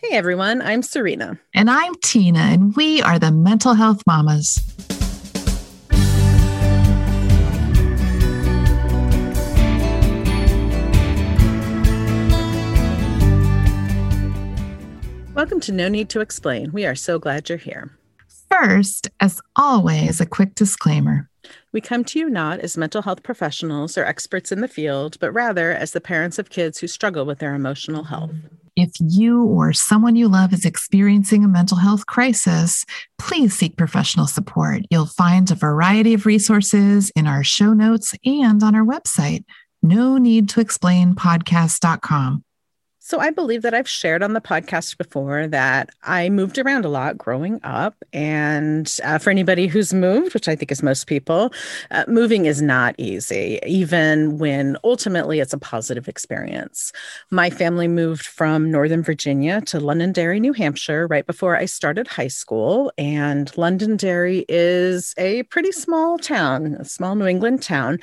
Hey everyone, I'm Serena. And I'm Tina, and we are the Mental Health Mamas. Welcome to No Need to Explain. We are so glad you're here. First, as always, a quick disclaimer. We come to you not as mental health professionals or experts in the field, but rather as the parents of kids who struggle with their emotional health. If you or someone you love is experiencing a mental health crisis, please seek professional support. You'll find a variety of resources in our show notes and on our website, no need to explain podcast.com. So, I believe that I've shared on the podcast before that I moved around a lot growing up. And uh, for anybody who's moved, which I think is most people, uh, moving is not easy, even when ultimately it's a positive experience. My family moved from Northern Virginia to Londonderry, New Hampshire, right before I started high school. And Londonderry is a pretty small town, a small New England town,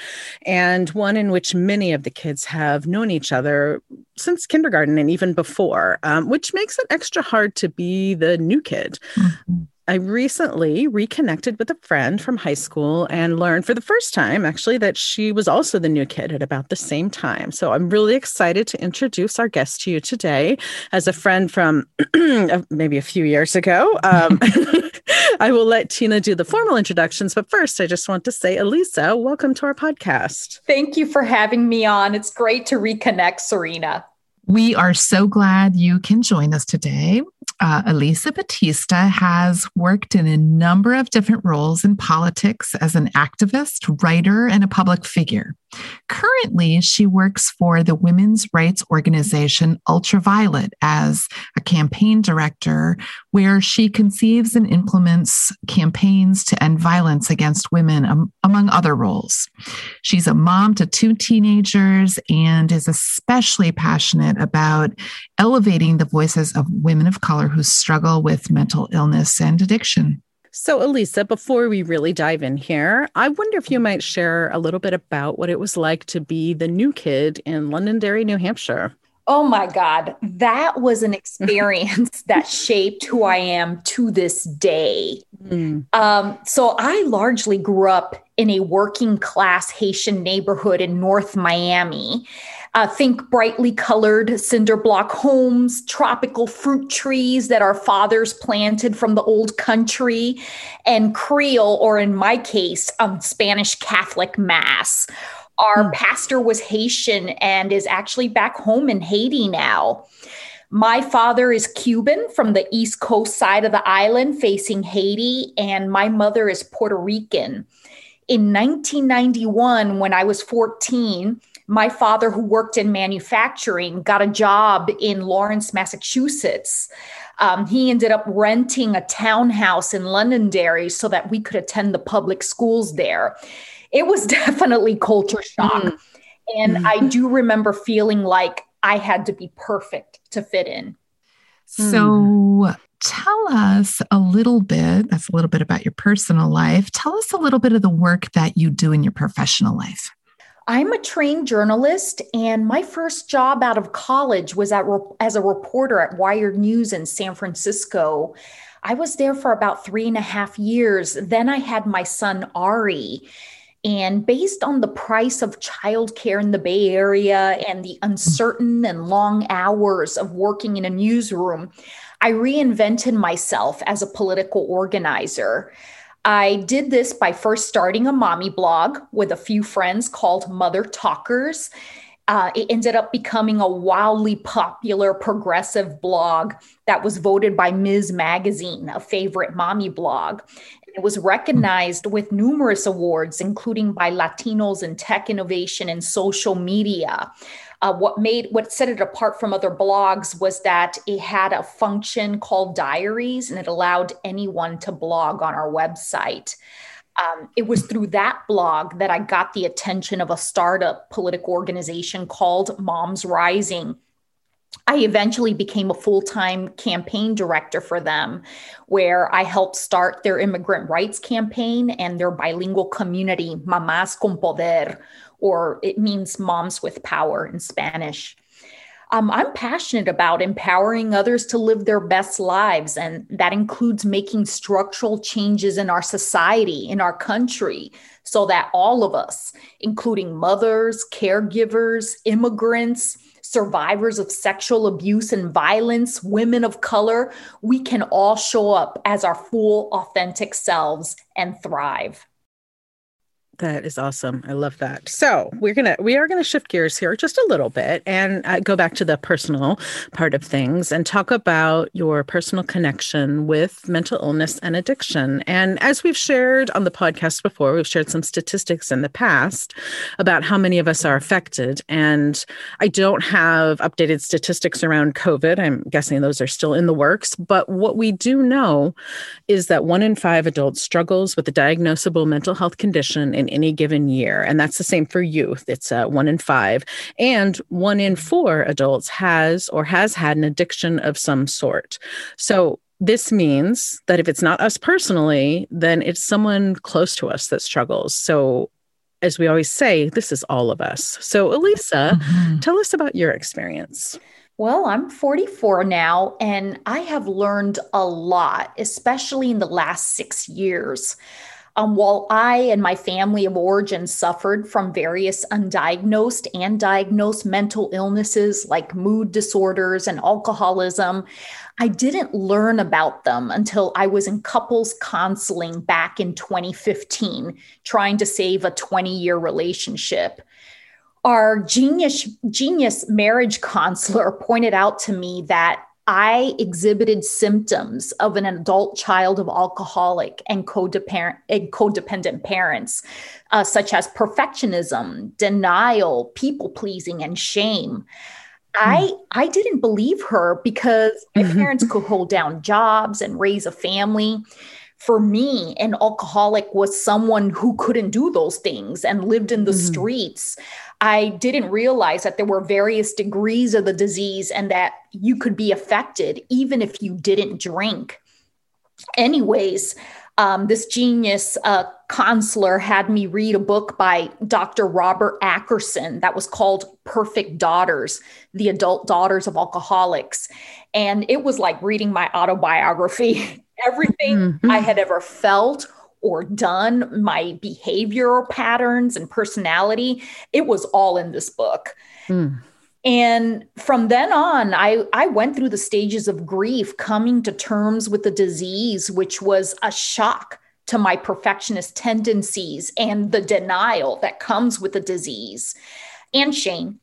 and one in which many of the kids have known each other since kindergarten and even before, um, which makes it extra hard to be the new kid. Mm-hmm. I recently reconnected with a friend from high school and learned for the first time, actually, that she was also the new kid at about the same time. So I'm really excited to introduce our guest to you today as a friend from maybe a few years ago. Um, I will let Tina do the formal introductions, but first, I just want to say, Elisa, welcome to our podcast. Thank you for having me on. It's great to reconnect, Serena. We are so glad you can join us today. Uh, Elisa Batista has worked in a number of different roles in politics as an activist, writer, and a public figure. Currently, she works for the women's rights organization Ultraviolet as a campaign director, where she conceives and implements campaigns to end violence against women, um, among other roles. She's a mom to two teenagers and is especially passionate about elevating the voices of women of color who struggle with mental illness and addiction. So, Elisa, before we really dive in here, I wonder if you might share a little bit about what it was like to be the new kid in Londonderry, New Hampshire. Oh my God, that was an experience that shaped who I am to this day. Mm. Um, so, I largely grew up in a working class Haitian neighborhood in North Miami. Uh, think brightly colored cinder block homes, tropical fruit trees that our fathers planted from the old country, and Creole, or in my case, um, Spanish Catholic Mass. Our mm. pastor was Haitian and is actually back home in Haiti now. My father is Cuban from the East Coast side of the island facing Haiti, and my mother is Puerto Rican. In 1991, when I was 14, my father, who worked in manufacturing, got a job in Lawrence, Massachusetts. Um, he ended up renting a townhouse in Londonderry so that we could attend the public schools there. It was definitely culture shock. Mm. And mm. I do remember feeling like I had to be perfect to fit in. So, tell us a little bit that's a little bit about your personal life. Tell us a little bit of the work that you do in your professional life. I'm a trained journalist, and my first job out of college was at, as a reporter at Wired News in San Francisco. I was there for about three and a half years. Then I had my son, Ari. And based on the price of childcare in the Bay Area and the uncertain and long hours of working in a newsroom, I reinvented myself as a political organizer. I did this by first starting a mommy blog with a few friends called MotherTalkers. Uh, it ended up becoming a wildly popular progressive blog that was voted by Ms. Magazine, a favorite mommy blog. It was recognized with numerous awards, including by Latinos in tech innovation and social media. Uh, what made what set it apart from other blogs was that it had a function called diaries and it allowed anyone to blog on our website. Um, it was through that blog that I got the attention of a startup political organization called MomsRising. I eventually became a full time campaign director for them, where I helped start their immigrant rights campaign and their bilingual community, Mamás con Poder, or it means moms with power in Spanish. Um, I'm passionate about empowering others to live their best lives, and that includes making structural changes in our society, in our country, so that all of us, including mothers, caregivers, immigrants, survivors of sexual abuse and violence, women of color, we can all show up as our full, authentic selves and thrive. That is awesome. I love that. So we're gonna we are gonna shift gears here just a little bit and uh, go back to the personal part of things and talk about your personal connection with mental illness and addiction. And as we've shared on the podcast before, we've shared some statistics in the past about how many of us are affected. And I don't have updated statistics around COVID. I'm guessing those are still in the works. But what we do know is that one in five adults struggles with a diagnosable mental health condition in any given year. And that's the same for youth. It's uh, one in five. And one in four adults has or has had an addiction of some sort. So this means that if it's not us personally, then it's someone close to us that struggles. So as we always say, this is all of us. So, Elisa, mm-hmm. tell us about your experience. Well, I'm 44 now, and I have learned a lot, especially in the last six years. Um, while I and my family of origin suffered from various undiagnosed and diagnosed mental illnesses like mood disorders and alcoholism, I didn't learn about them until I was in couples counseling back in 2015, trying to save a 20 year relationship. Our genius, genius marriage counselor pointed out to me that I exhibited symptoms of an adult child of alcoholic and codependent, parents, uh, such as perfectionism, denial, people pleasing, and shame. I hmm. I didn't believe her because my mm-hmm. parents could hold down jobs and raise a family. For me, an alcoholic was someone who couldn't do those things and lived in the mm-hmm. streets. I didn't realize that there were various degrees of the disease and that you could be affected even if you didn't drink. Anyways, um, this genius uh, counselor had me read a book by Dr. Robert Ackerman that was called Perfect Daughters, the adult daughters of alcoholics. And it was like reading my autobiography. Everything mm-hmm. I had ever felt or done, my behavioral patterns and personality, it was all in this book. Mm. And from then on, I, I went through the stages of grief, coming to terms with the disease, which was a shock to my perfectionist tendencies and the denial that comes with the disease and shame.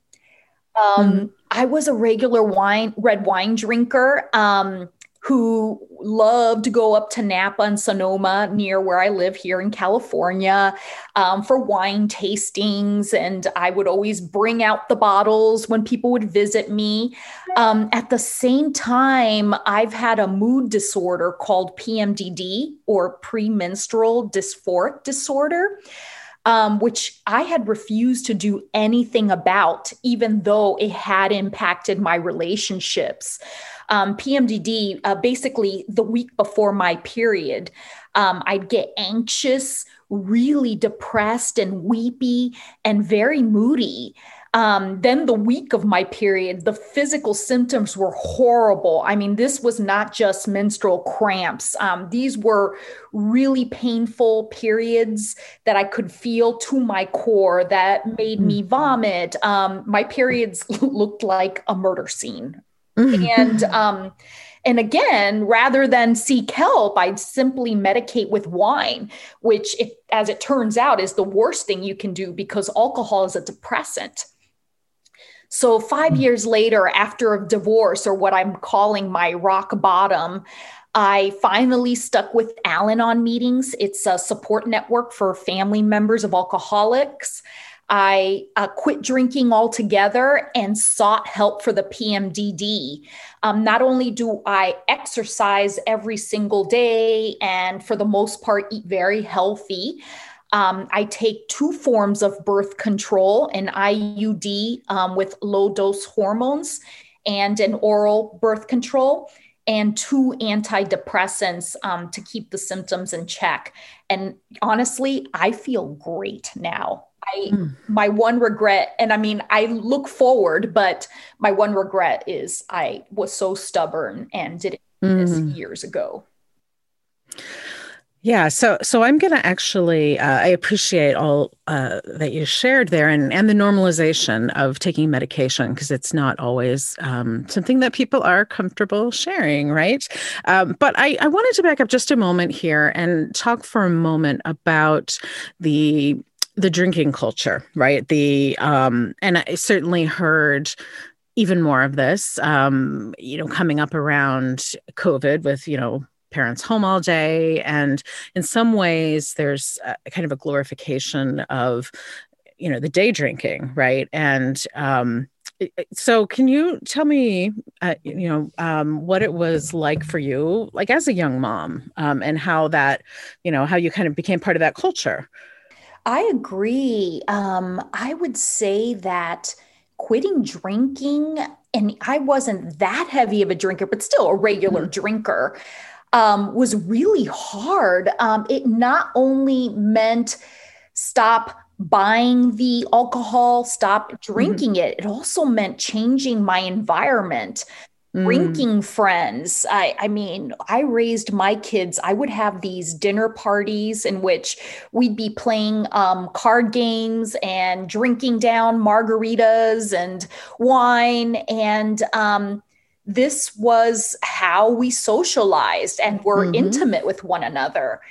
Um, mm I was a regular wine, red wine drinker. Um, who love to go up to Napa and Sonoma near where I live here in California um, for wine tastings. And I would always bring out the bottles when people would visit me. Um, at the same time, I've had a mood disorder called PMDD or premenstrual dysphoric disorder. Um, which I had refused to do anything about, even though it had impacted my relationships um, PMDD, uh, basically the week before my period, um, I'd get anxious, really depressed and weepy, and very moody. Um, then the week of my period, the physical symptoms were horrible. I mean, this was not just menstrual cramps. Um, these were really painful periods that I could feel to my core that made me mm. vomit. Um, my periods looked like a murder scene and um, and again, rather than seek help, I'd simply medicate with wine, which, if, as it turns out, is the worst thing you can do because alcohol is a depressant. So, five mm-hmm. years later, after a divorce, or what I'm calling my rock bottom, I finally stuck with Al Anon meetings. It's a support network for family members of alcoholics. I uh, quit drinking altogether and sought help for the PMDD. Um, not only do I exercise every single day and for the most part eat very healthy, um, I take two forms of birth control an IUD um, with low dose hormones and an oral birth control and two antidepressants um, to keep the symptoms in check. And honestly, I feel great now. I, mm. my one regret, and I mean, I look forward, but my one regret is I was so stubborn and did it mm. years ago. Yeah, so so I'm going to actually uh, I appreciate all uh, that you shared there and and the normalization of taking medication because it's not always um, something that people are comfortable sharing, right? Um, but I, I wanted to back up just a moment here and talk for a moment about the the drinking culture, right? The um, and I certainly heard even more of this, um, you know, coming up around COVID with you know parents home all day. And in some ways, there's a, kind of a glorification of, you know, the day drinking, right? And um, so can you tell me uh, you know um, what it was like for you like as a young mom um, and how that you know how you kind of became part of that culture i agree um, i would say that quitting drinking and i wasn't that heavy of a drinker but still a regular mm-hmm. drinker um, was really hard. Um, it not only meant stop buying the alcohol, stop mm-hmm. drinking mm-hmm. it, it also meant changing my environment. Mm. Drinking friends. I, I mean, I raised my kids. I would have these dinner parties in which we'd be playing um, card games and drinking down margaritas and wine. And um, this was how we socialized and were mm-hmm. intimate with one another.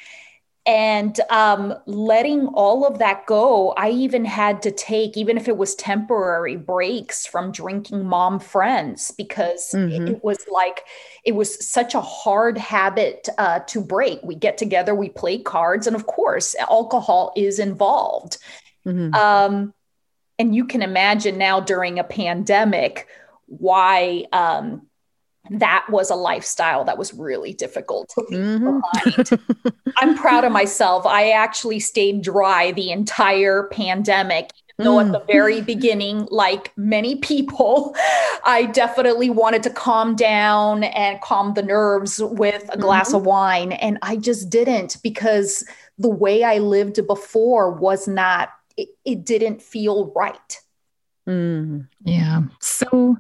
And um, letting all of that go, I even had to take, even if it was temporary breaks from drinking mom friends, because mm-hmm. it, was like, it was such a hard habit uh, to break. We get together, we play cards, and of course, alcohol is involved. Mm-hmm. Um, and you can imagine now during a pandemic why um, that was a lifestyle that was really difficult to leave mm-hmm. behind. I'm proud of myself. I actually stayed dry the entire pandemic. Though mm. at the very beginning, like many people, I definitely wanted to calm down and calm the nerves with a glass mm-hmm. of wine. And I just didn't because the way I lived before was not, it, it didn't feel right. Mm. Yeah. So,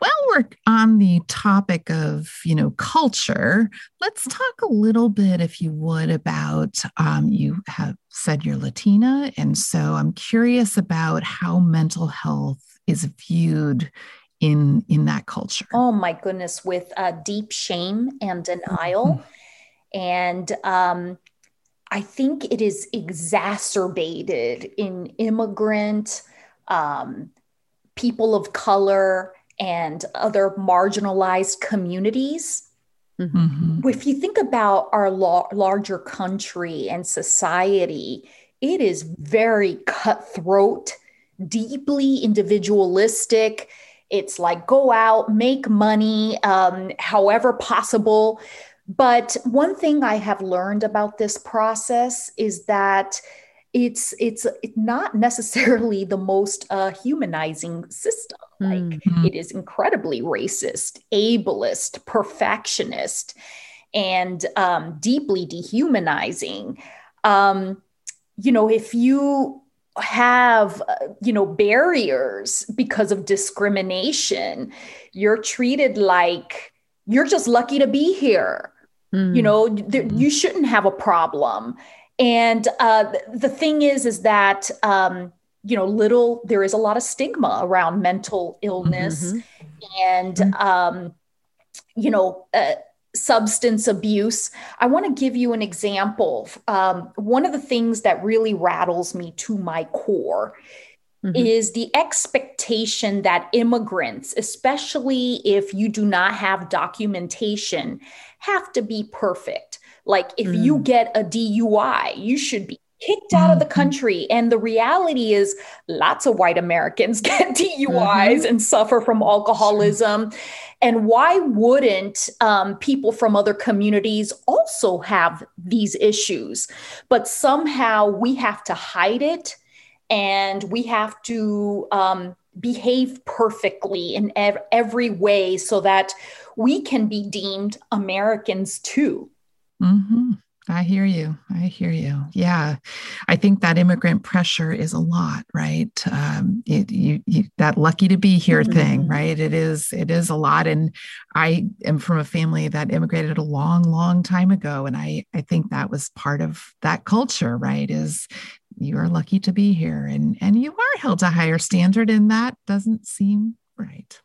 while we're on the topic of, you know, culture, let's talk a little bit, if you would, about um, you have said you're Latina, and so I'm curious about how mental health is viewed in in that culture. Oh my goodness, with uh, deep shame and denial, mm-hmm. and um, I think it is exacerbated in immigrant um, people of color and other marginalized communities. Mm-hmm. If you think about our la- larger country and society, it is very cutthroat, deeply individualistic. It's like go out, make money, um, however possible. But one thing I have learned about this process is that it's it's it's not necessarily the most uh, humanizing system like mm-hmm. it is incredibly racist ableist perfectionist and um, deeply dehumanizing um, you know if you have uh, you know barriers because of discrimination you're treated like you're just lucky to be here mm-hmm. you know th- you shouldn't have a problem and uh, the thing is, is that um, you know, little there is a lot of stigma around mental illness, mm-hmm. and mm-hmm. um, you know. Uh, substance abuse. I want to give you an example. Um, one of the things that really rattles me to my core mm-hmm. is the expectation that immigrants, especially if you do not have documentation, have to be perfect. Like if mm. you get a DUI, you should be kicked out of the mm-hmm. country. And the reality is, lots of white Americans get DUIs mm-hmm. and suffer from alcoholism. And why wouldn't um, people from other communities also have these issues? But somehow we have to hide it and we have to um, behave perfectly in ev- every way so that we can be deemed Americans too. Mm-hmm. I hear you. I hear you. Yeah, I think that immigrant pressure is a lot, right? Um, it, you, you, that lucky to be here mm-hmm. thing, right? It is. It is a lot, and I am from a family that immigrated a long, long time ago, and I I think that was part of that culture, right? Is you are lucky to be here, and and you are held to higher standard, and that doesn't seem right.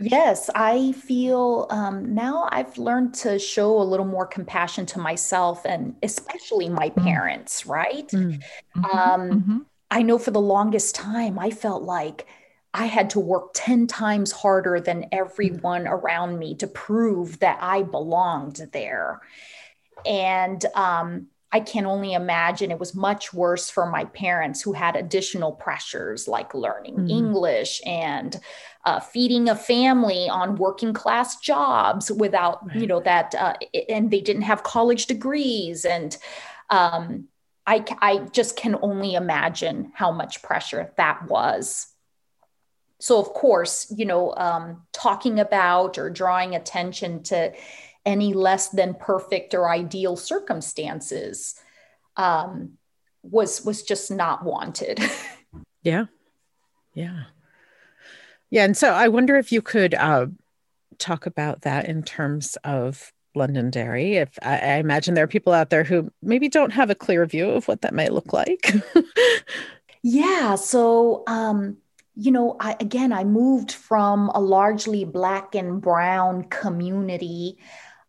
Yes, I feel um, now I've learned to show a little more compassion to myself and especially my mm. parents, right? Mm-hmm. Um, mm-hmm. I know for the longest time, I felt like I had to work 10 times harder than everyone around me to prove that I belonged there. And um, I can only imagine it was much worse for my parents who had additional pressures like learning mm-hmm. English and uh, feeding a family on working class jobs without, right. you know, that, uh, and they didn't have college degrees. And um, I, I just can only imagine how much pressure that was. So, of course, you know, um, talking about or drawing attention to any less than perfect or ideal circumstances um, was was just not wanted. yeah, yeah, yeah. And so I wonder if you could uh, talk about that in terms of Londonderry. If I, I imagine there are people out there who maybe don't have a clear view of what that might look like. yeah. So. Um, you know, I, again, I moved from a largely black and brown community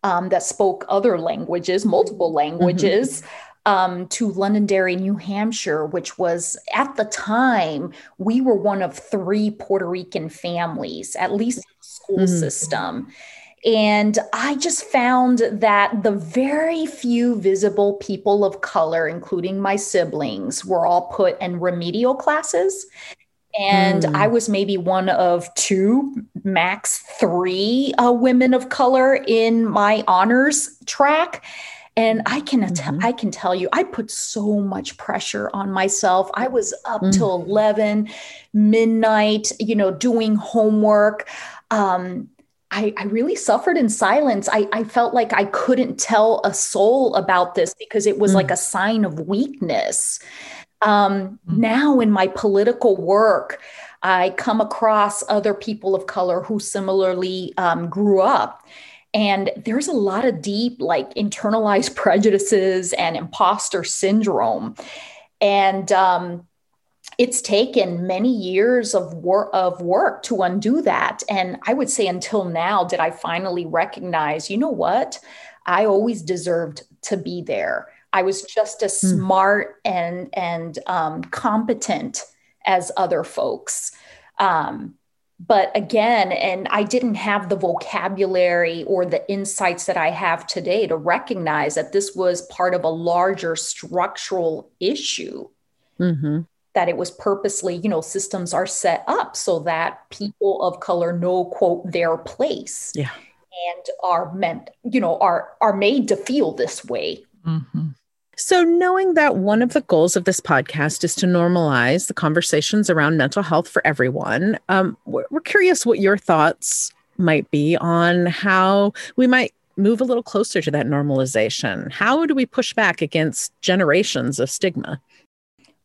um, that spoke other languages, multiple languages. Mm-hmm. Um, to Londonderry, New Hampshire, which was at the time, we were one of three Puerto Rican families, at least in the school mm-hmm. system. And I just found that the very few visible people of color, including my siblings, were all put in remedial classes. And mm. I was maybe one of two, max three uh, women of color in my honors track. And I can mm-hmm. I can tell you, I put so much pressure on myself. I was up mm. till 11 midnight, you know, doing homework. Um, I, I, really suffered in silence. I, I, felt like I couldn't tell a soul about this because it was mm. like a sign of weakness. Um, mm-hmm. Now, in my political work, I come across other people of color who similarly um, grew up. And there's a lot of deep, like internalized prejudices and imposter syndrome. And um, it's taken many years of work of work to undo that. And I would say until now, did I finally recognize, you know what? I always deserved to be there. I was just as mm. smart and and um, competent as other folks. Um, but again, and I didn't have the vocabulary or the insights that I have today to recognize that this was part of a larger structural issue. Mm-hmm. That it was purposely, you know, systems are set up so that people of color know, quote, their place. Yeah. And are meant, you know, are are made to feel this way. Mm-hmm. So, knowing that one of the goals of this podcast is to normalize the conversations around mental health for everyone, um, we're, we're curious what your thoughts might be on how we might move a little closer to that normalization. How do we push back against generations of stigma?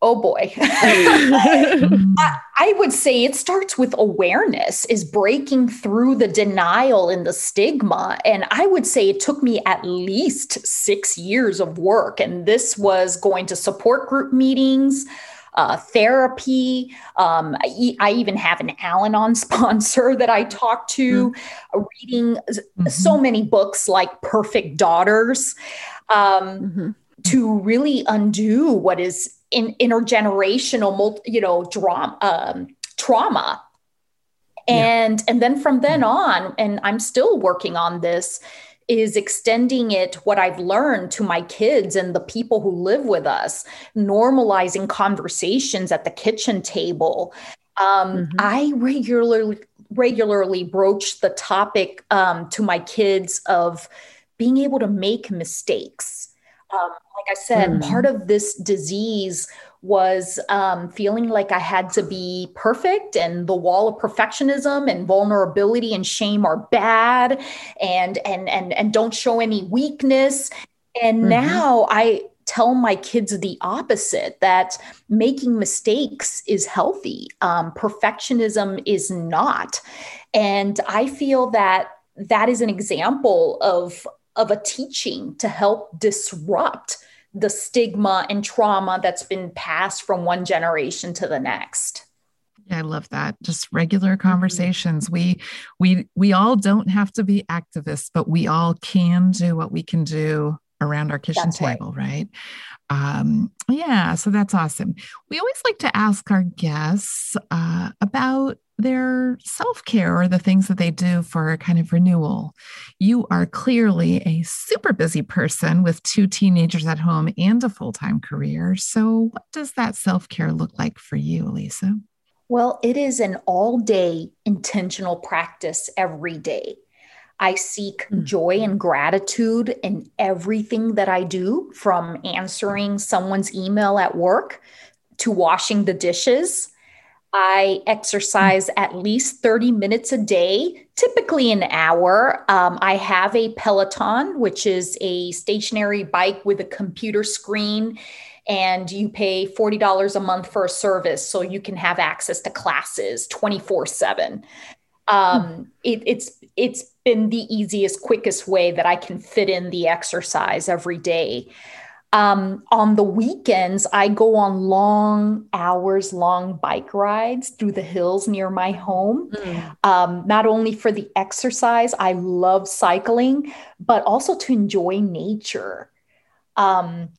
Oh boy I, I, would say it starts with awareness is breaking through the denial and the stigma and i would say it took me at least six years of work and this was going to support group meetings uh, therapy. Um, I, I, even have an Al Anon sponsor that I talk to, mm-hmm. reading mm-hmm. so many books like Perfect Daughters um, mm-hmm. to really undo what is in intergenerational, you know, drama, um, trauma. And yeah. and then from then mm-hmm. on, and I'm still working on this, is extending it what I've learned to my kids and the people who live with us, normalizing conversations at the kitchen table. Um, mm-hmm. I regularly regularly broach the topic um, to my kids of being able to make mistakes. Um, like I said, mm. part of this disease was um, feeling like I had to be perfect, and the wall of perfectionism and vulnerability and shame are bad, and and and and don't show any weakness. And mm-hmm. now I tell my kids the opposite that making mistakes is healthy, um, perfectionism is not. And I feel that that is an example of, of a teaching to help disrupt the stigma and trauma that's been passed from one generation to the next. Yeah, I love that. Just regular mm-hmm. conversations. We we we all don't have to be activists, but we all can do what we can do around our kitchen that's table, right? right? Um, yeah, so that's awesome. We always like to ask our guests uh, about their self care or the things that they do for a kind of renewal. You are clearly a super busy person with two teenagers at home and a full time career. So, what does that self care look like for you, Lisa? Well, it is an all day intentional practice every day. I seek mm. joy and gratitude in everything that I do, from answering someone's email at work to washing the dishes. I exercise at least 30 minutes a day, typically an hour. Um, I have a Peloton, which is a stationary bike with a computer screen and you pay $40 a month for a service so you can have access to classes 24 7 um, hmm. it, it's it's been the easiest quickest way that i can fit in the exercise every day um, on the weekends i go on long hours long bike rides through the hills near my home mm. um, not only for the exercise i love cycling but also to enjoy nature um,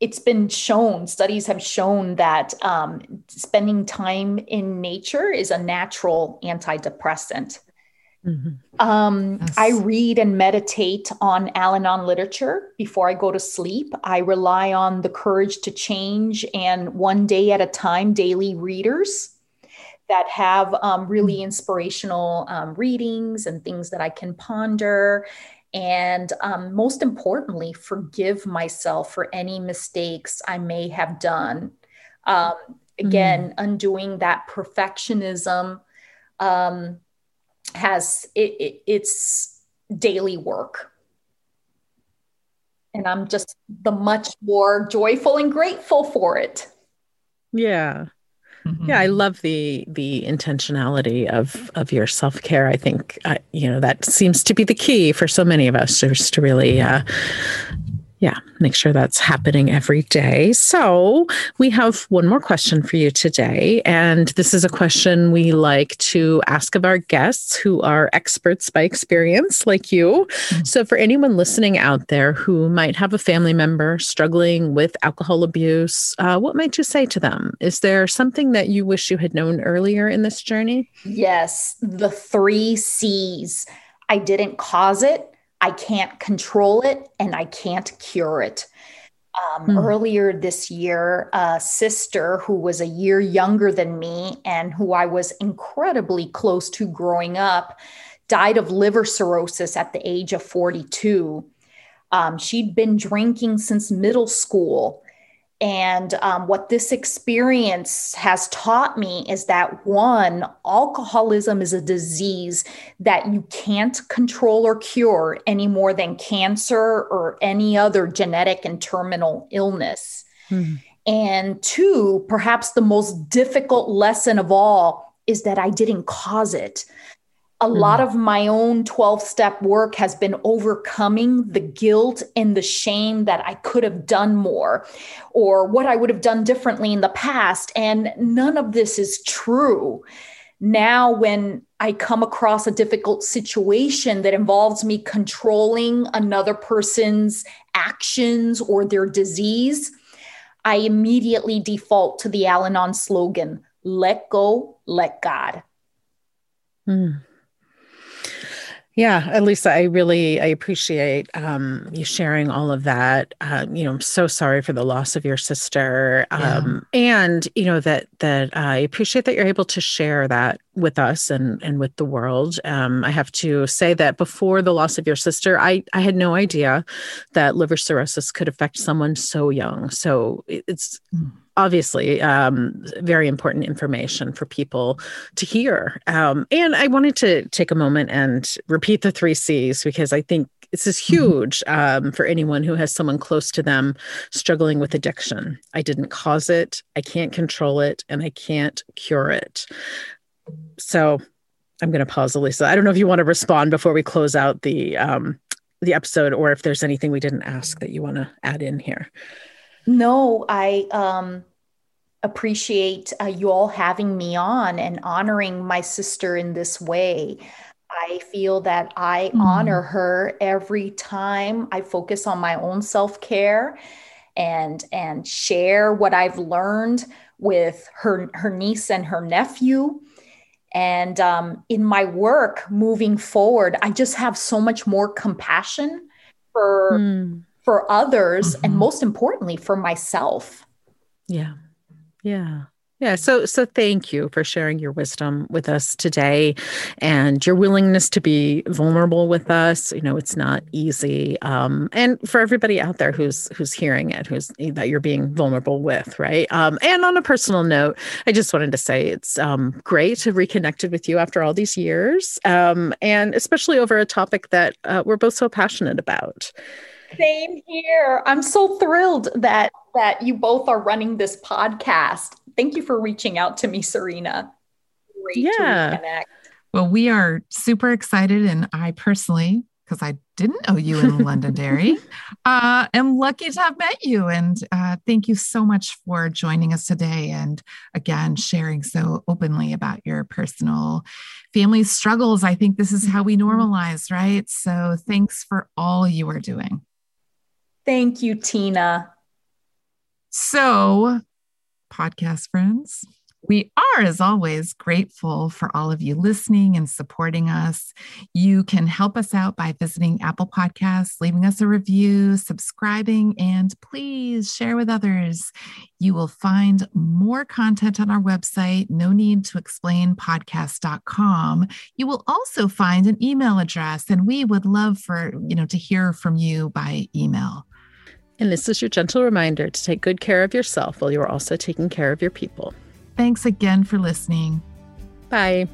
it's been shown, studies have shown that um, spending time in nature is a natural antidepressant. Mm-hmm. Um, yes. I read and meditate on Al Anon literature before I go to sleep. I rely on the courage to change and one day at a time daily readers that have um, really mm. inspirational um, readings and things that I can ponder and um, most importantly, forgive myself for any mistakes I may have done. Um, again, mm. undoing that perfectionism um, has it, it, it's daily work. And I'm just the much more joyful and grateful for it. Yeah. Mm-hmm. Yeah, I love the the intentionality of of your self care. I think uh, you know that seems to be the key for so many of us, just to really uh, yeah, make sure that's happening every day. So, we have one more question for you today. And this is a question we like to ask of our guests who are experts by experience, like you. Mm-hmm. So, for anyone listening out there who might have a family member struggling with alcohol abuse, uh, what might you say to them? Is there something that you wish you had known earlier in this journey? Yes, the three C's. I didn't cause it. I can't control it and I can't cure it. Um, mm. Earlier this year, a sister who was a year younger than me and who I was incredibly close to growing up died of liver cirrhosis at the age of 42. Um, she'd been drinking since middle school and um, what this experience has taught me is that one, alcoholism is a disease that you can't control or cure any more than cancer or any other genetic and terminal illness. Mm-hmm. And two, perhaps the most difficult lesson of all is that I didn't cause it a mm-hmm. lot of my own 12 step work has been overcoming the guilt and the shame that I could have done more or what I would have done differently in the past. And none of this is true. Now, when I come across a difficult situation that involves me controlling another person's actions or their disease, I immediately default to the Al Anon slogan let go, let God. Mm. Yeah, Elisa, I really I appreciate um, you sharing all of that. Um, you know, I'm so sorry for the loss of your sister, um, yeah. and you know that that I appreciate that you're able to share that with us and and with the world. Um, I have to say that before the loss of your sister, I I had no idea that liver cirrhosis could affect someone so young. So it's. Mm obviously um, very important information for people to hear. Um, and I wanted to take a moment and repeat the three C's because I think This is mm-hmm. huge um, for anyone who has someone close to them struggling with addiction. I didn't cause it, I can't control it, and I can't cure it. So I'm going to pause, Elisa. I don't know if you want to respond before we close out the um, the episode, or if there's anything we didn't ask that you want to add in here. No, I um, appreciate uh, you all having me on and honoring my sister in this way. I feel that I mm. honor her every time I focus on my own self-care and and share what I've learned with her her niece and her nephew. And um, in my work moving forward, I just have so much more compassion for mm. For others, mm-hmm. and most importantly, for myself. Yeah, yeah. Yeah, so so thank you for sharing your wisdom with us today and your willingness to be vulnerable with us. You know, it's not easy. Um, and for everybody out there who's who's hearing it, who's that you're being vulnerable with, right? Um, and on a personal note, I just wanted to say it's um, great to reconnected with you after all these years. Um, and especially over a topic that uh, we're both so passionate about. Same here. I'm so thrilled that that you both are running this podcast. Thank you for reaching out to me, Serena. Great yeah. Well, we are super excited, and I personally, because I didn't know you in Londonderry, uh, am lucky to have met you. And uh, thank you so much for joining us today, and again sharing so openly about your personal family struggles. I think this is how we mm-hmm. normalize, right? So thanks for all you are doing. Thank you, Tina. So, podcast friends, we are, as always, grateful for all of you listening and supporting us. You can help us out by visiting Apple Podcasts, leaving us a review, subscribing, and please share with others. You will find more content on our website, no need to explain podcast.com. You will also find an email address, and we would love for you know to hear from you by email. And this is your gentle reminder to take good care of yourself while you are also taking care of your people. Thanks again for listening. Bye.